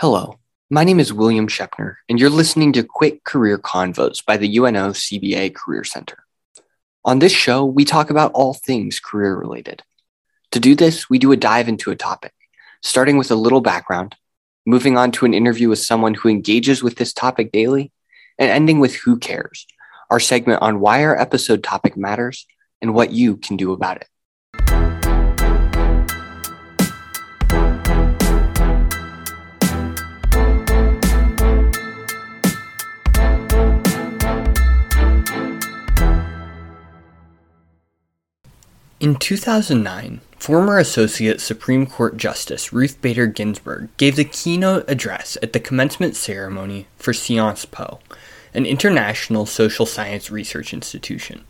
Hello, my name is William Shepner, and you're listening to Quick Career Convos by the UNO CBA Career Center. On this show, we talk about all things career related. To do this, we do a dive into a topic, starting with a little background, moving on to an interview with someone who engages with this topic daily, and ending with Who Cares, our segment on why our episode topic matters and what you can do about it. In 2009, former Associate Supreme Court Justice Ruth Bader Ginsburg gave the keynote address at the commencement ceremony for Sciences Po, an international social science research institution.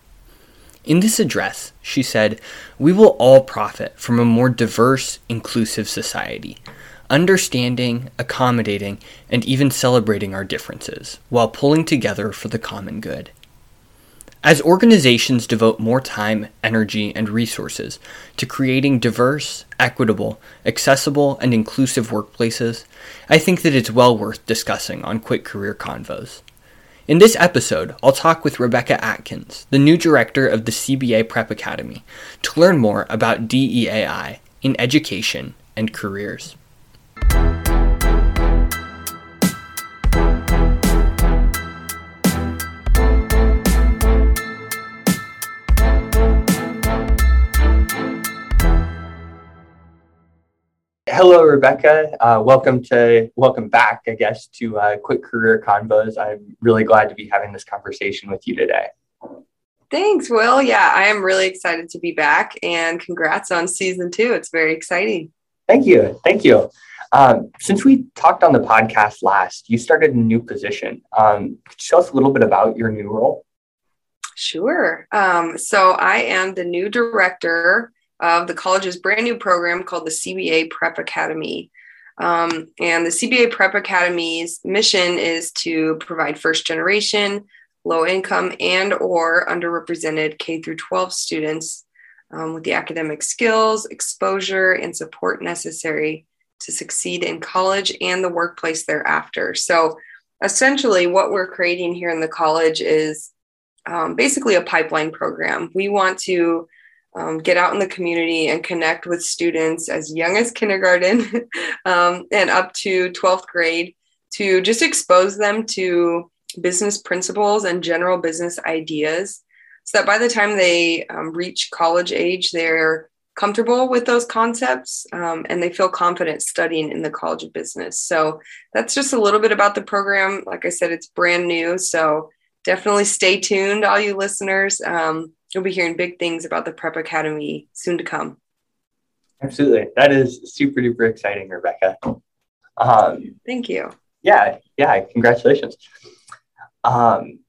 In this address, she said, We will all profit from a more diverse, inclusive society, understanding, accommodating, and even celebrating our differences, while pulling together for the common good. As organizations devote more time, energy, and resources to creating diverse, equitable, accessible, and inclusive workplaces, I think that it's well worth discussing on Quick Career Convos. In this episode, I'll talk with Rebecca Atkins, the new director of the CBA Prep Academy, to learn more about DEAI in education and careers. Hello, Rebecca. Uh, welcome to welcome back, I guess, to uh, Quick Career Convos. I'm really glad to be having this conversation with you today. Thanks, Will. Yeah, I am really excited to be back, and congrats on season two. It's very exciting. Thank you. Thank you. Um, since we talked on the podcast last, you started a new position. Um, could you tell us a little bit about your new role? Sure. Um, so I am the new director of the college's brand new program called the CBA Prep Academy. Um, and the CBA Prep Academy's mission is to provide first generation, low income, and or underrepresented K through 12 students um, with the academic skills, exposure, and support necessary to succeed in college and the workplace thereafter. So essentially, what we're creating here in the college is um, basically a pipeline program. We want to um, get out in the community and connect with students as young as kindergarten um, and up to 12th grade to just expose them to business principles and general business ideas so that by the time they um, reach college age, they're comfortable with those concepts um, and they feel confident studying in the College of Business. So that's just a little bit about the program. Like I said, it's brand new. So definitely stay tuned, all you listeners. Um, you'll be hearing big things about the Prep Academy soon to come. Absolutely. That is super duper exciting, Rebecca. Um, Thank you. Yeah, yeah, congratulations. Um,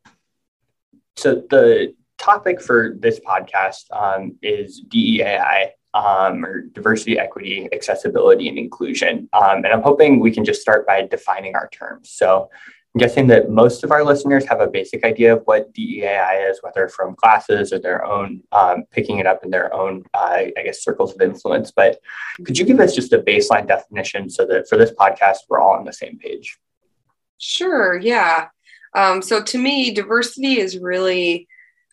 so, the topic for this podcast um, is DEAI, um, or diversity, equity, accessibility, and inclusion. Um, and I'm hoping we can just start by defining our terms. So, I'm guessing that most of our listeners have a basic idea of what DEAI is, whether from classes or their own, um, picking it up in their own, uh, I guess, circles of influence. But could you give us just a baseline definition so that for this podcast, we're all on the same page? Sure, yeah. Um, so to me, diversity is really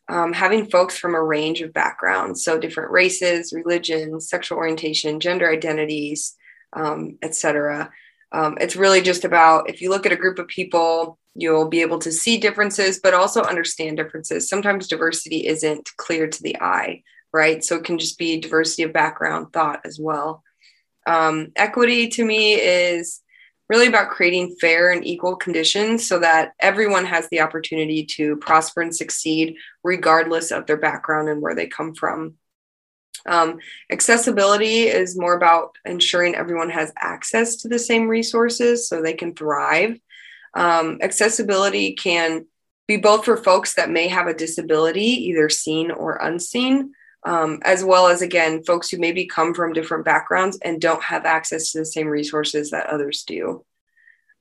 um, having folks from a range of backgrounds, so different races, religions, sexual orientation, gender identities, um, etc. Um, it's really just about if you look at a group of people, you'll be able to see differences, but also understand differences. Sometimes diversity isn't clear to the eye, right? So it can just be diversity of background, thought as well. Um, equity to me is really about creating fair and equal conditions so that everyone has the opportunity to prosper and succeed regardless of their background and where they come from. Um, accessibility is more about ensuring everyone has access to the same resources so they can thrive. Um, accessibility can be both for folks that may have a disability, either seen or unseen, um, as well as, again, folks who maybe come from different backgrounds and don't have access to the same resources that others do.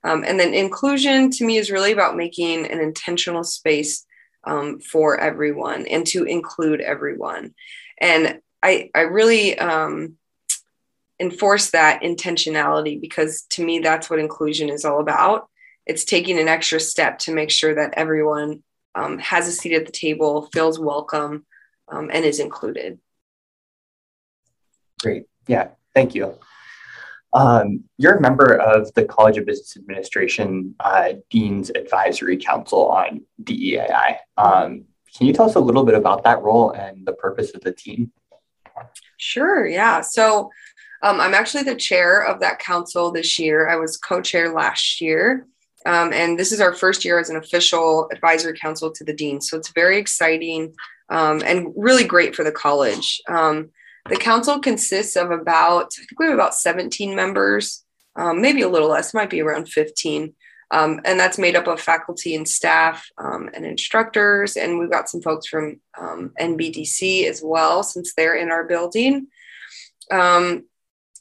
Um, and then inclusion to me is really about making an intentional space um, for everyone and to include everyone. And I, I really um, enforce that intentionality because to me that's what inclusion is all about. It's taking an extra step to make sure that everyone um, has a seat at the table feels welcome um, and is included. Great. Yeah. Thank you. Um, you're a member of the College of Business Administration uh, Dean's Advisory Council on DEAI. Um, can you tell us a little bit about that role and the purpose of the team? Sure, yeah. So um, I'm actually the chair of that council this year. I was co chair last year. Um, and this is our first year as an official advisory council to the dean. So it's very exciting um, and really great for the college. Um, the council consists of about, I think we have about 17 members, um, maybe a little less, might be around 15. Um, and that's made up of faculty and staff um, and instructors. And we've got some folks from um, NBDC as well, since they're in our building. Um,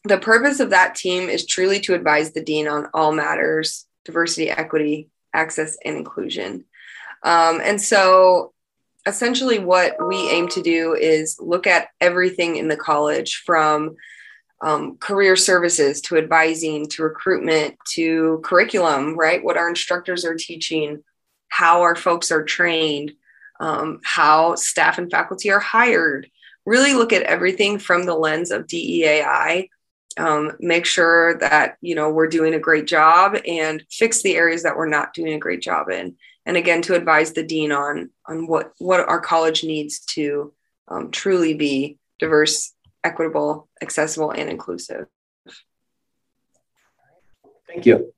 the purpose of that team is truly to advise the dean on all matters diversity, equity, access, and inclusion. Um, and so essentially, what we aim to do is look at everything in the college from um, career services to advising to recruitment to curriculum, right? What our instructors are teaching, how our folks are trained, um, how staff and faculty are hired. Really look at everything from the lens of DEAI. Um, make sure that you know we're doing a great job and fix the areas that we're not doing a great job in. And again, to advise the dean on on what what our college needs to um, truly be diverse equitable, accessible, and inclusive. Thank you.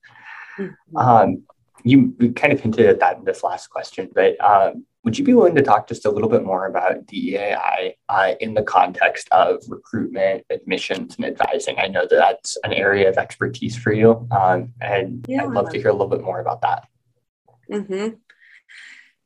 Mm-hmm. Um, you, you, kind of hinted at that in this last question, but um, would you be willing to talk just a little bit more about DEAI uh, in the context of recruitment, admissions, and advising? I know that that's an area of expertise for you, um, and yeah. I'd love to hear a little bit more about that. Mm-hmm.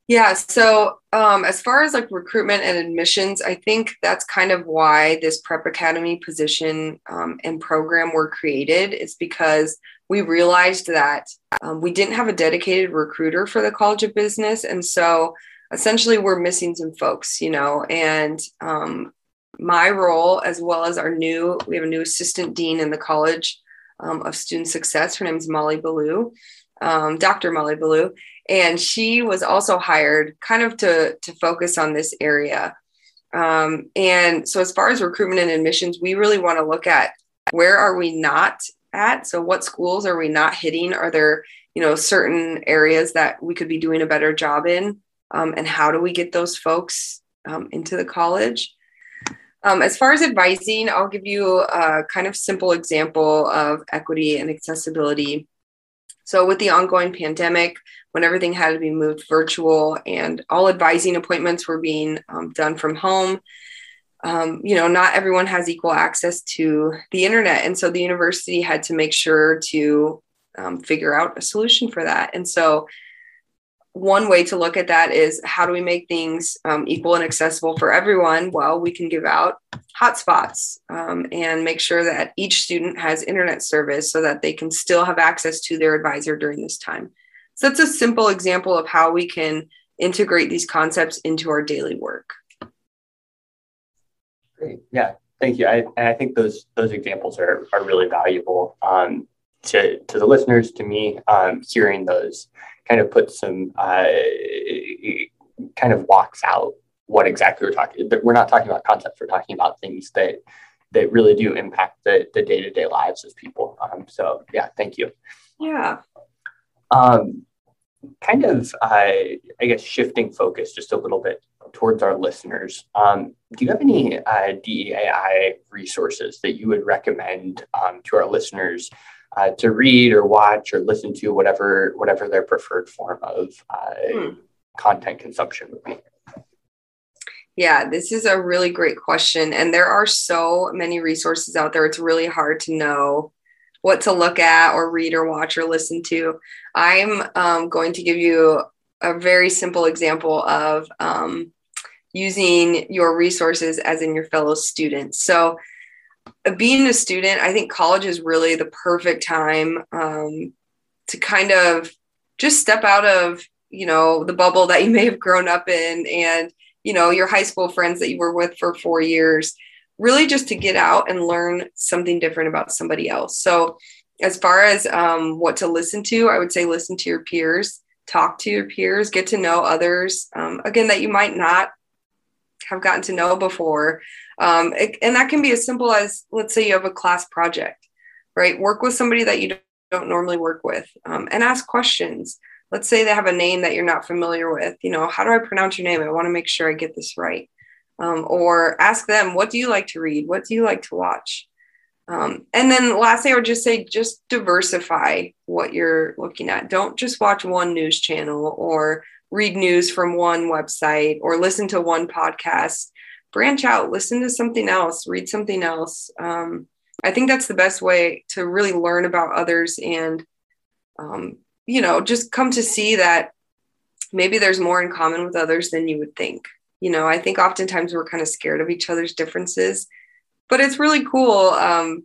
Yeah. So, um, as far as like recruitment and admissions, I think that's kind of why this Prep Academy position um, and program were created. Is because we realized that um, we didn't have a dedicated recruiter for the College of Business, and so essentially we're missing some folks, you know. And um, my role, as well as our new, we have a new assistant dean in the College um, of Student Success. Her name is Molly Ballou. Um, Dr. Molly Ballou, and she was also hired kind of to to focus on this area. Um, and so as far as recruitment and admissions we really want to look at where are we not at? So what schools are we not hitting? Are there you know certain areas that we could be doing a better job in? Um, and how do we get those folks um, into the college? Um, as far as advising i'll give you a kind of simple example of equity and accessibility. So with the ongoing pandemic when everything had to be moved virtual and all advising appointments were being um, done from home. Um, you know, not everyone has equal access to the internet. And so the university had to make sure to um, figure out a solution for that. And so one way to look at that is how do we make things um, equal and accessible for everyone? Well, we can give out hotspots um, and make sure that each student has internet service so that they can still have access to their advisor during this time. So that's a simple example of how we can integrate these concepts into our daily work. Great. Yeah, thank you. I, and I think those those examples are, are really valuable um, to, to the listeners, to me. Um, hearing those kind of puts some uh, kind of walks out what exactly we're talking. We're not talking about concepts. We're talking about things that that really do impact the the day to day lives of people. Um, so yeah, thank you. Yeah. Um, kind of, uh, I guess, shifting focus just a little bit towards our listeners. Um, do you have any uh, DEAI resources that you would recommend um, to our listeners uh, to read or watch or listen to, whatever whatever their preferred form of uh, hmm. content consumption would be? Yeah, this is a really great question. And there are so many resources out there. It's really hard to know what to look at or read or watch or listen to. I'm um, going to give you a very simple example of um, using your resources as in your fellow students. So, uh, being a student, I think college is really the perfect time um, to kind of just step out of you know the bubble that you may have grown up in and you know your high school friends that you were with for four years really just to get out and learn something different about somebody else. So, as far as um, what to listen to, I would say listen to your peers, talk to your peers, get to know others, um, again, that you might not have gotten to know before. Um, it, and that can be as simple as, let's say you have a class project, right? Work with somebody that you don't normally work with um, and ask questions. Let's say they have a name that you're not familiar with. You know, how do I pronounce your name? I want to make sure I get this right. Um, or ask them, what do you like to read? What do you like to watch? Um, and then lastly, I would just say just diversify what you're looking at. Don't just watch one news channel or read news from one website or listen to one podcast. Branch out, listen to something else, read something else. Um, I think that's the best way to really learn about others and, um, you know, just come to see that maybe there's more in common with others than you would think. You know, I think oftentimes we're kind of scared of each other's differences but it's really cool um,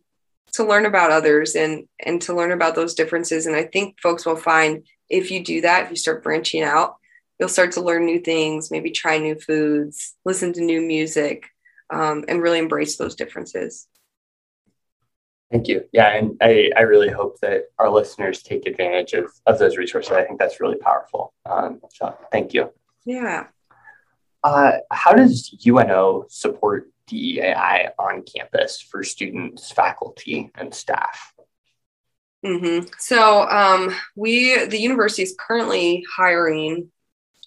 to learn about others and and to learn about those differences and i think folks will find if you do that if you start branching out you'll start to learn new things maybe try new foods listen to new music um, and really embrace those differences Thank you. Yeah, and I, I really hope that our listeners take advantage of, of those resources. I think that's really powerful. Um, so thank you. Yeah. Uh, how does UNO support DEAI on campus for students, faculty, and staff? Mm-hmm. So um, we, the university is currently hiring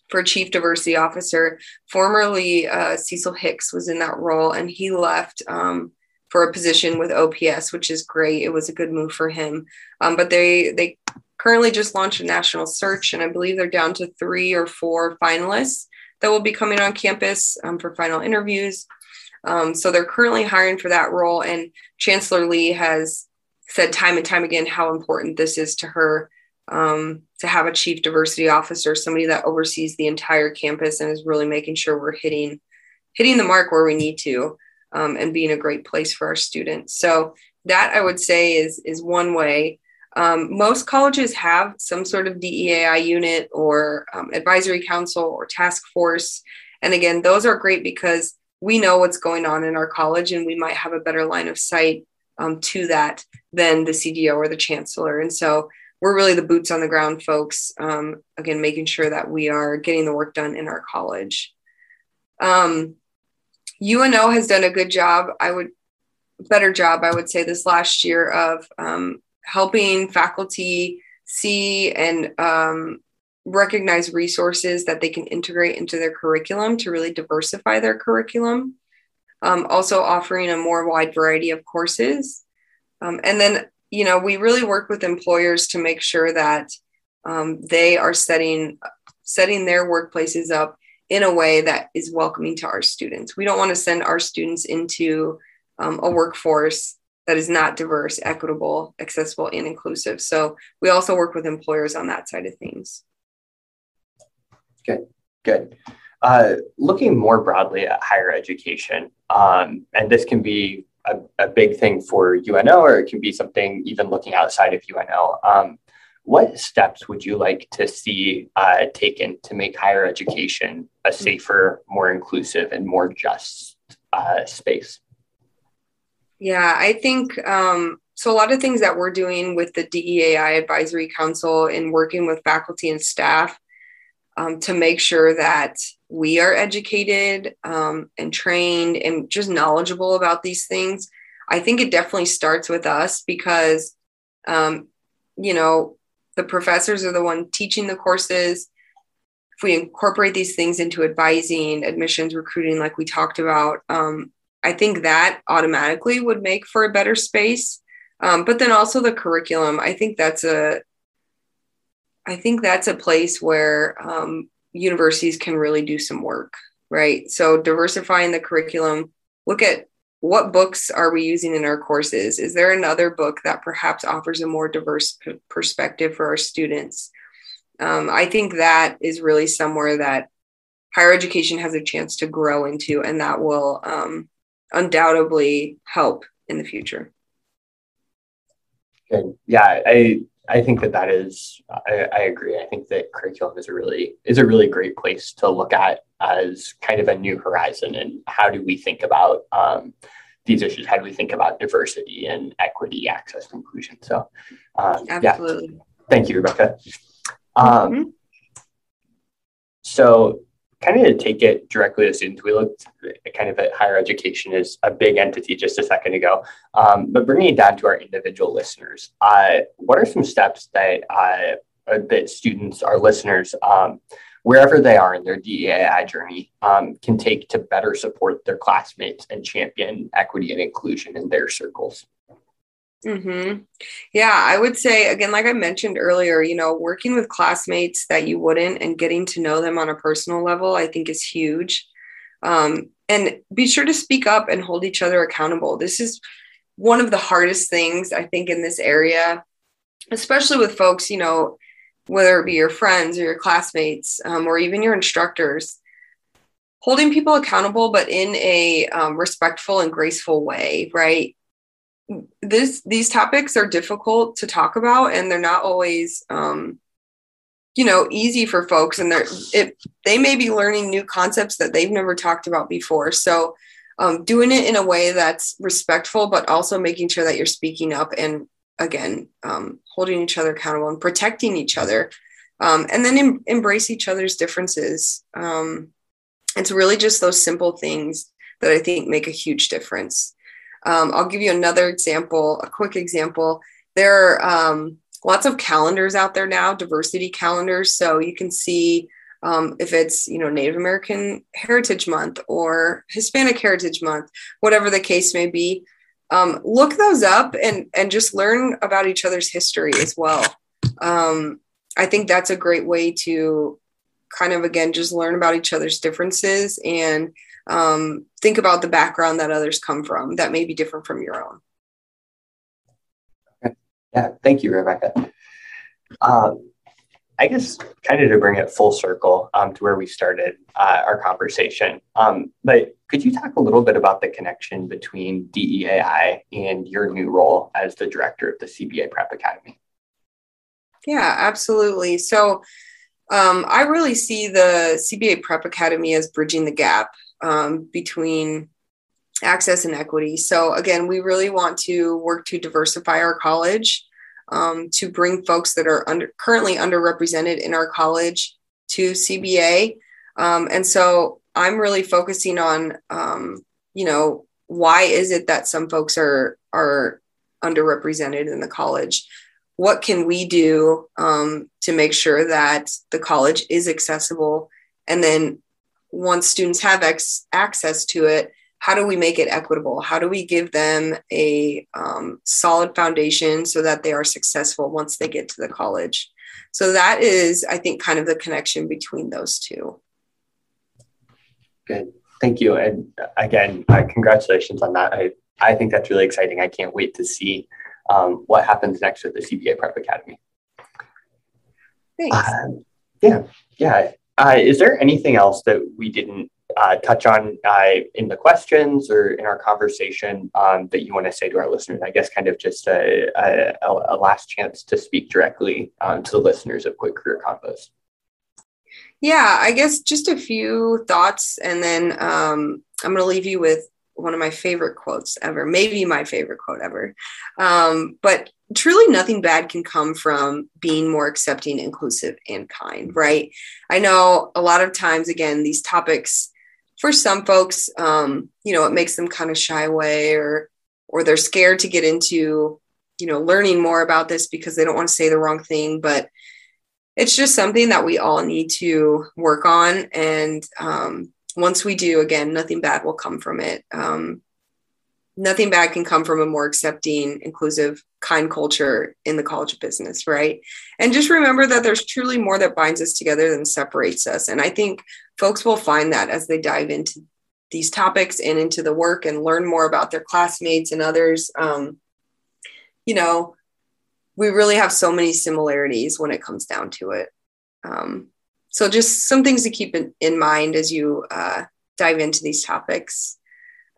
for chief diversity officer. Formerly, uh, Cecil Hicks was in that role, and he left um, for a position with OPS, which is great. It was a good move for him. Um, but they they currently just launched a national search, and I believe they're down to three or four finalists that will be coming on campus um, for final interviews. Um, so they're currently hiring for that role. And Chancellor Li has said time and time again how important this is to her um, to have a chief diversity officer, somebody that oversees the entire campus and is really making sure we're hitting hitting the mark where we need to um, and being a great place for our students. So that I would say is is one way. Um, most colleges have some sort of DEAI unit or um, advisory council or task force. And again, those are great because we know what's going on in our college and we might have a better line of sight um, to that than the CDO or the chancellor. And so we're really the boots on the ground folks, um, again, making sure that we are getting the work done in our college. Um, UNO has done a good job, I would, better job, I would say, this last year of um, helping faculty see and um, recognize resources that they can integrate into their curriculum to really diversify their curriculum. Um, also offering a more wide variety of courses. Um, and then, you know, we really work with employers to make sure that um, they are setting setting their workplaces up in a way that is welcoming to our students. We don't want to send our students into um, a workforce that is not diverse, equitable, accessible, and inclusive. So we also work with employers on that side of things. Good, good. Uh, looking more broadly at higher education, um, and this can be a, a, big thing for UNO, or it can be something even looking outside of UNO. Um, what steps would you like to see uh, taken to make higher education a safer, more inclusive, and more just uh, space? Yeah, I think um, so. A lot of things that we're doing with the DEAI Advisory Council and working with faculty and staff um, to make sure that we are educated um, and trained and just knowledgeable about these things. I think it definitely starts with us because, um, you know, the professors are the one teaching the courses. If we incorporate these things into advising, admissions, recruiting, like we talked about, um, I think that automatically would make for a better space. Um, but then also the curriculum, I think that's a I think that's a place where um, universities can really do some work, right? So diversifying the curriculum, look at what books are we using in our courses? Is there another book that perhaps offers a more diverse p- perspective for our students? Um, I think that is really somewhere that higher education has a chance to grow into, and that will um, undoubtedly help in the future. Yeah, I I think that that is, I, I, agree. I think that curriculum is a really is a really great place to look at as kind of a new horizon and how do we think about um, these issues? How do we think about diversity and equity, access, and inclusion? So, um, absolutely. Yeah. Thank you, Rebecca. Um, mm-hmm. So, kind of take it directly to students, we looked kind of at higher education as a big entity just a second ago, um, but bringing it down to our individual listeners, uh, what are some steps that uh, that students, our listeners, um, wherever they are in their DEI journey, um, can take to better support their classmates and champion equity and inclusion in their circles? Mm-hmm. Yeah, I would say again, like I mentioned earlier, you know, working with classmates that you wouldn't and getting to know them on a personal level, I think is huge. Um, and be sure to speak up and hold each other accountable. This is one of the hardest things I think in this area, especially with folks, you know, whether it be your friends or your classmates um, or even your instructors. Holding people accountable, but in a um, respectful and graceful way, right? This these topics are difficult to talk about and they're not always um, you know easy for folks and they're it, they may be learning new concepts that they've never talked about before. So um, doing it in a way that's respectful but also making sure that you're speaking up and again um, holding each other accountable and protecting each other um, and then em- embrace each other's differences. Um, it's really just those simple things that i think make a huge difference um, I'll give you another example, a quick example. There are um, lots of calendars out there now, diversity calendars. So you can see um, if it's you know Native American Heritage Month or Hispanic Heritage Month, whatever the case may be. Um, look those up and and just learn about each other's history as well. Um, I think that's a great way to kind of again just learn about each other's differences and um, think about the background that others come from that may be different from your own. Okay. Yeah, thank you, Rebecca. Um, I guess kind of to bring it full circle um, to where we started uh, our conversation. Um, but could you talk a little bit about the connection between DEAI and your new role as the director of the CBA Prep Academy? Yeah, absolutely. So um, I really see the CBA Prep Academy as bridging the gap um, between access and equity. So, again, we really want to work to diversify our college, um, to bring folks that are under, currently underrepresented in our college to CBA. Um, and so, I'm really focusing on, um, you know, why is it that some folks are are underrepresented in the college? What can we do um, to make sure that the college is accessible? And then once students have ex- access to it, how do we make it equitable? How do we give them a um, solid foundation so that they are successful once they get to the college? So that is, I think, kind of the connection between those two. Good. Thank you. And again, uh, congratulations on that. I, I think that's really exciting. I can't wait to see um, what happens next with the CBA Prep Academy. Thanks. Uh, yeah, yeah. Uh, is there anything else that we didn't uh, touch on uh, in the questions or in our conversation um, that you want to say to our listeners? I guess kind of just a, a, a last chance to speak directly um, to the listeners of Quick Career Convos. Yeah, I guess just a few thoughts, and then um, I'm going to leave you with one of my favorite quotes ever, maybe my favorite quote ever. Um, but truly, nothing bad can come from being more accepting, inclusive, and kind, right? I know a lot of times, again, these topics for some folks, um, you know, it makes them kind of shy away or or they're scared to get into, you know, learning more about this because they don't want to say the wrong thing. But it's just something that we all need to work on and um, once we do, again, nothing bad will come from it. Um, nothing bad can come from a more accepting, inclusive, kind culture in the college of business, right? And just remember that there's truly more that binds us together than separates us. And I think folks will find that as they dive into these topics and into the work and learn more about their classmates and others. Um, you know, we really have so many similarities when it comes down to it. Um, so just some things to keep in, in mind as you uh, dive into these topics.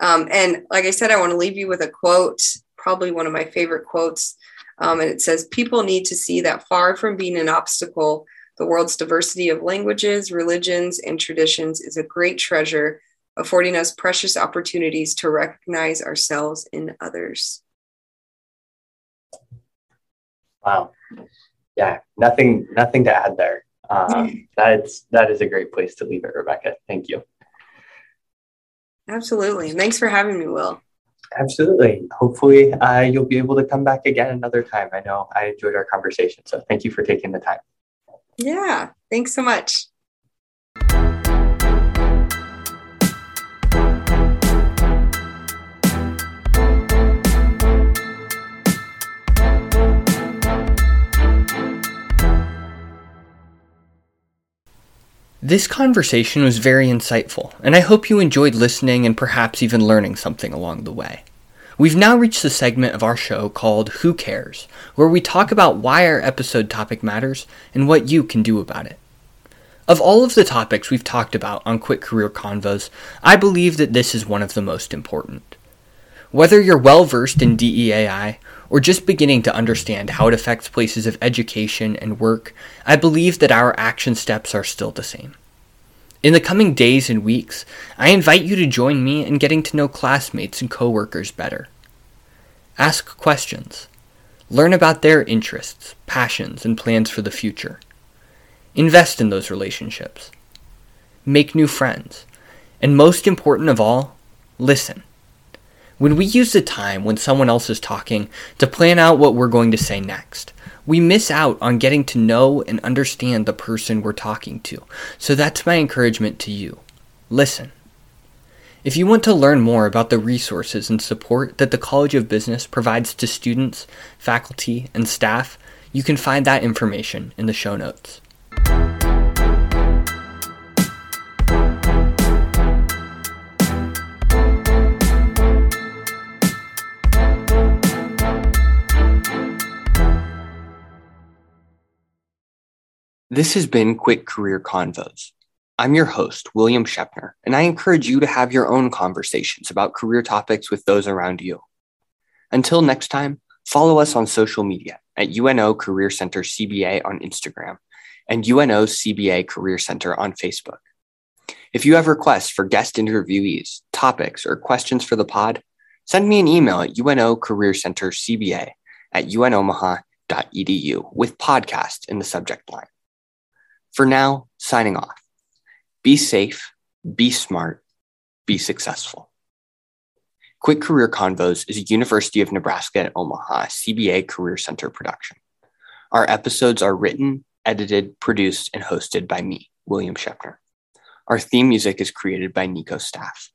Um, and like I said, I want to leave you with a quote, probably one of my favorite quotes. Um, and it says, People need to see that far from being an obstacle, the world's diversity of languages, religions, and traditions is a great treasure affording us precious opportunities to recognize ourselves in others. Wow. Yeah, nothing nothing to add there. Um, that's that is a great place to leave it, Rebecca. Thank you. Absolutely. Thanks for having me, Will. Absolutely. Hopefully, uh, you'll be able to come back again another time. I know I enjoyed our conversation. So thank you for taking the time. Yeah. Thanks so much. This conversation was very insightful, and I hope you enjoyed listening and perhaps even learning something along the way. We've now reached the segment of our show called Who Cares, where we talk about why our episode topic matters and what you can do about it. Of all of the topics we've talked about on Quick Career Convos, I believe that this is one of the most important. Whether you're well versed in DEAI or just beginning to understand how it affects places of education and work, I believe that our action steps are still the same. In the coming days and weeks, I invite you to join me in getting to know classmates and coworkers better. Ask questions. Learn about their interests, passions, and plans for the future. Invest in those relationships. Make new friends. And most important of all, listen. When we use the time when someone else is talking to plan out what we're going to say next, we miss out on getting to know and understand the person we're talking to. So that's my encouragement to you. Listen. If you want to learn more about the resources and support that the College of Business provides to students, faculty, and staff, you can find that information in the show notes. This has been Quick Career Convos. I'm your host, William Shepner, and I encourage you to have your own conversations about career topics with those around you. Until next time, follow us on social media at UNO Career Center CBA on Instagram and UNO CBA Career Center on Facebook. If you have requests for guest interviewees, topics, or questions for the pod, send me an email at UNO Career Center CBA at unomaha.edu with podcast in the subject line. For now, signing off. Be safe, be smart, be successful. Quick Career Convos is a University of Nebraska at Omaha CBA Career Center production. Our episodes are written, edited, produced, and hosted by me, William Shepner. Our theme music is created by Nico Staff.